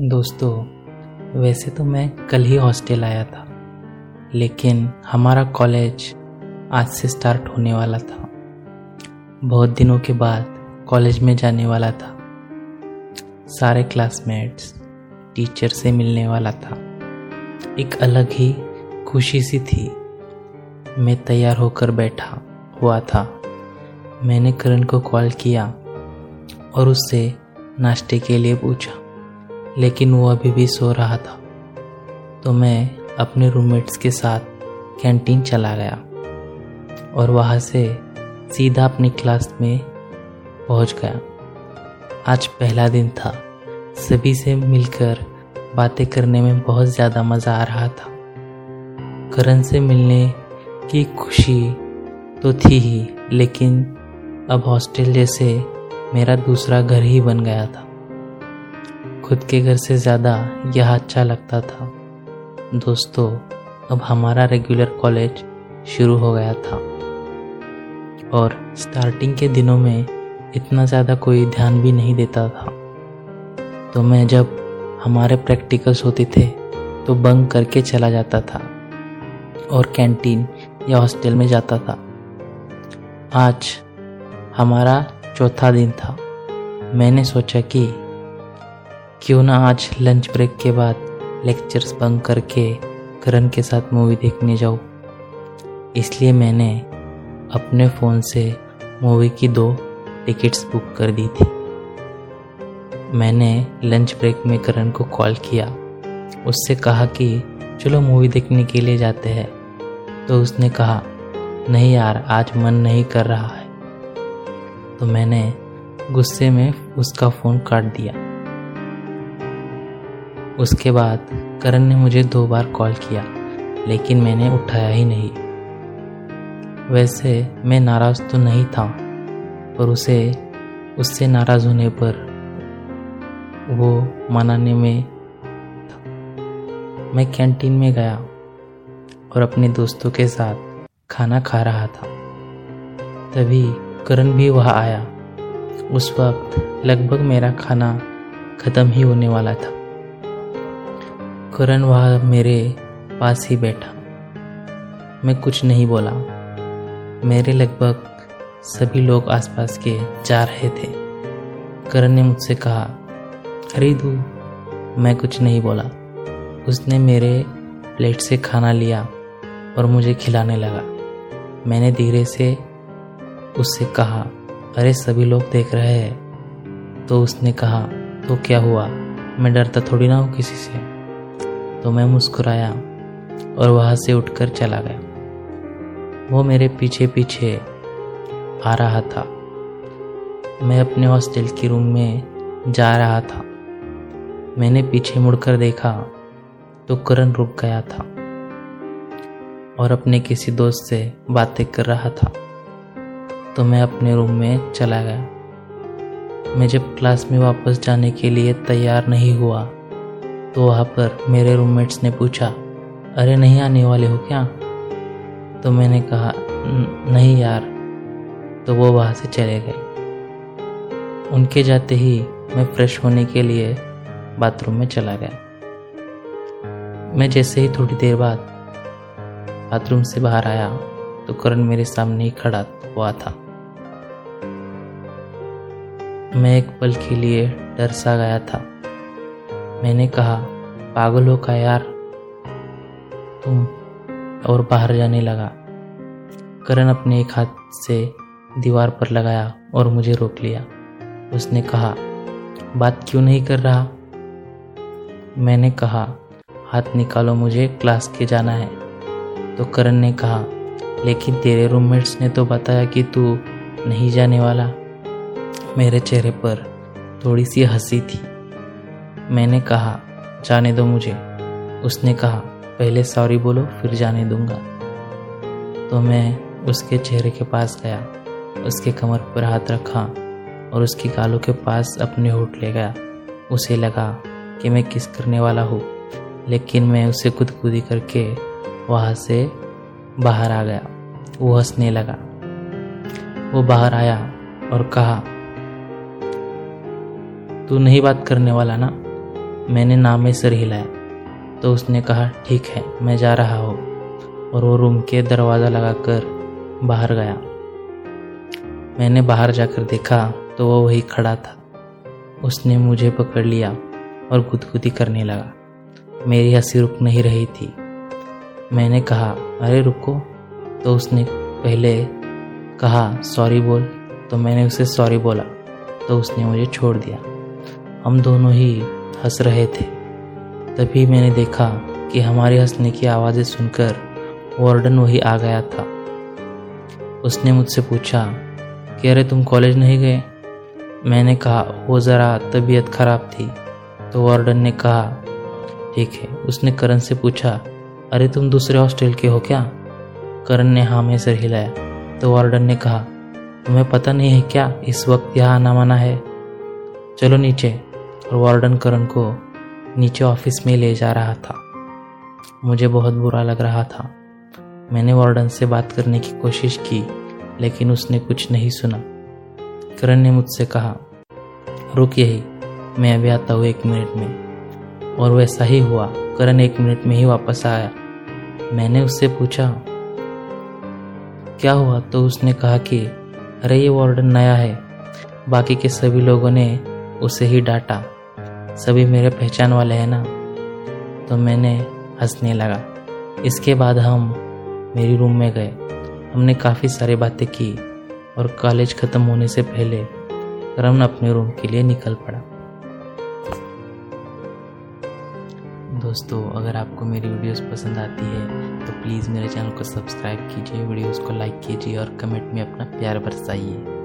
दोस्तों, वैसे तो मैं कल ही हॉस्टल आया था, लेकिन हमारा कॉलेज आज से स्टार्ट होने वाला था। बहुत दिनों के बाद कॉलेज में जाने वाला था। सारे क्लासमेट्स, टीचर से मिलने वाला था। एक अलग ही खुशी सी थी। मैं तैयार होकर बैठा हुआ था। मैंने करण को कॉल किया और उससे नाश्ते के लिए पूछा। लेकिन वो अभी भी सो रहा था। तो मैं अपने रूममेट्स के साथ कैंटीन चला गया और वहाँ से सीधा अपनी क्लास में पहुँच गया। आज पहला दिन था। सभी से मिलकर बातें करने में बहुत ज़्यादा मज़ा आ रहा था। करण से मिलने की खुशी तो थी ही, लेकिन अब हॉस्टल जैसे मेरा दूसरा घर ही बन गया था। खुद के घर से ज़्यादा यह अच्छा लगता था। दोस्तों, अब हमारा रेगुलर कॉलेज शुरू हो गया था। और स्टार्टिंग के दिनों में इतना ज़्यादा कोई ध्यान भी नहीं देता था। तो मैं जब हमारे प्रैक्टिकल्स होते थे तो बंक करके चला जाता था और कैंटीन या हॉस्टल में जाता था। आज हमारा चौथा दिन था। मैंने सोचा कि क्यों ना आज लंच ब्रेक के बाद लेक्चर्स बंक करके करण के साथ मूवी देखने जाऊँ? इसलिए मैंने अपने फ़ोन से मूवी की दो टिकट्स बुक कर दी थी। मैंने लंच ब्रेक में करण को कॉल किया। उससे कहा कि, चलो मूवी देखने के लिए जाते हैं। तो उसने कहा, नहीं यार, आज मन नहीं कर रहा है। तो मैंने गुस्से में उसका फ़ोन काट दिया। उसके बाद करण ने मुझे दो बार कॉल किया, लेकिन मैंने उठाया ही नहीं। वैसे मैं नाराज़ तो नहीं था, पर उसे, उससे नाराज़ होने पर वो मनाने में मैं कैंटीन में गया और अपने दोस्तों के साथ खाना खा रहा था। तभी करण भी वहाँ आया। उस वक्त लगभग मेरा खाना ख़त्म ही होने वाला था। करण वहाँ मेरे पास ही बैठा। मैं कुछ नहीं बोला। मेरे लगभग सभी लोग आसपास के जा रहे थे। करण ने मुझसे कहा, अरे तू, मैं कुछ नहीं बोला। उसने मेरे प्लेट से खाना लिया और मुझे खिलाने लगा। मैंने धीरे से उससे कहा, अरे सभी लोग देख रहे हैं। तो उसने कहा तो क्या हुआ? मैं डरता थोड़ी ना हूँ किसी से। तो मैं मुस्कुराया और वहाँ से उठकर चला गया। वो मेरे पीछे पीछे आ रहा था। मैं अपने हॉस्टल के रूम में जा रहा था। मैंने पीछे मुड़कर देखा तो करण रुक गया था और अपने किसी दोस्त से बातें कर रहा था। तो मैं अपने रूम में चला गया। मैं जब क्लास में वापस जाने के लिए तैयार नहीं हुआ तो वहाँ पर मेरे रूममेट्स ने पूछा, अरे नहीं आने वाले हो क्या? तो मैंने कहा नहीं यार। तो वो वहाँ से चले गए। उनके जाते ही मैं फ्रेश होने के लिए बाथरूम में चला गया। मैं जैसे ही थोड़ी देर बाद बाथरूम से बाहर आया तो करण मेरे सामने ही खड़ा हुआ था। मैं एक पल के लिए डर सा गया था। मैंने कहा, पागल हो का यार? तुम और बाहर जाने लगा। करण अपने एक हाथ से दीवार पर लगाया और मुझे रोक लिया। उसने कहा, बात क्यों नहीं कर रहा? मैंने कहा, हाथ निकालो, मुझे क्लास के जाना है। तो करण ने कहा, लेकिन तेरे रूममेट्स ने तो बताया कि तू नहीं जाने वाला। मेरे चेहरे पर थोड़ी सी हँसी थी। मैंने कहा, जाने दो मुझे। उसने कहा, पहले सॉरी बोलो, फिर जाने दूँगा। तो मैं उसके चेहरे के पास गया, उसके कमर पर हाथ रखा और उसकी गालों के पास अपने होठ ले गया। उसे लगा कि मैं किस करने वाला हूँ, लेकिन मैं उसे खुदी करके वहाँ से बाहर आ गया। वो हंसने लगा। वो बाहर आया और कहा, तू नहीं बात करने वाला ना? मैंने नाम सिर हिलाया। तो उसने कहा, ठीक है, मैं जा रहा हूँ। और वो रूम के दरवाज़ा लगाकर बाहर गया। मैंने बाहर जाकर देखा तो वो वही खड़ा था। उसने मुझे पकड़ लिया और गुदगुदी करने लगा। मेरी हँसी रुक नहीं रही थी। मैंने कहा, अरे, रुको। तो उसने पहले कहा, सॉरी बोल। तो मैंने उसे सॉरी बोला। तो उसने मुझे छोड़ दिया। हम दोनों ही हंस रहे थे। तभी मैंने देखा कि हमारे हंसने की आवाज़ें सुनकर वार्डन वही आ गया था। उसने मुझसे पूछा, कि अरे तुम कॉलेज नहीं गए? मैंने कहा, वो ज़रा तबीयत ख़राब थी। तो वार्डन ने कहा, ठीक है। उसने करण से पूछा, अरे तुम दूसरे हॉस्टल के हो क्या? करण ने हाँ में सर हिलाया। तो वार्डन ने कहा, तुम्हें पता नहीं है क्या, इस वक्त यहाँ आना माना है? चलो नीचे। और वार्डन करण को नीचे ऑफ़िस में ले जा रहा था। मुझे बहुत बुरा लग रहा था। मैंने वार्डन से बात करने की कोशिश की, लेकिन उसने कुछ नहीं सुना। करण ने मुझसे कहा, रुक यही, मैं अभी आता हूँ एक मिनट में। और वैसा ही हुआ। करण एक मिनट में ही वापस आया। मैंने उससे पूछा, क्या हुआ? तो उसने कहा कि, अरे, ये वार्डन नया है। बाकी के सभी लोगों ने उसे ही डांटा। सभी मेरे पहचान वाले हैं ना? तो मैंने हंसने लगा। इसके बाद हम मेरी रूम में गए। हमने काफ़ी सारी बातें की और कॉलेज ख़त्म होने से पहले करम अपने रूम के लिए निकल पड़ा। दोस्तों, अगर आपको मेरी वीडियोस पसंद आती है तो प्लीज़ मेरे चैनल को सब्सक्राइब कीजिए वीडियोस को लाइक कीजिए और कमेंट में अपना प्यार बरसाइए।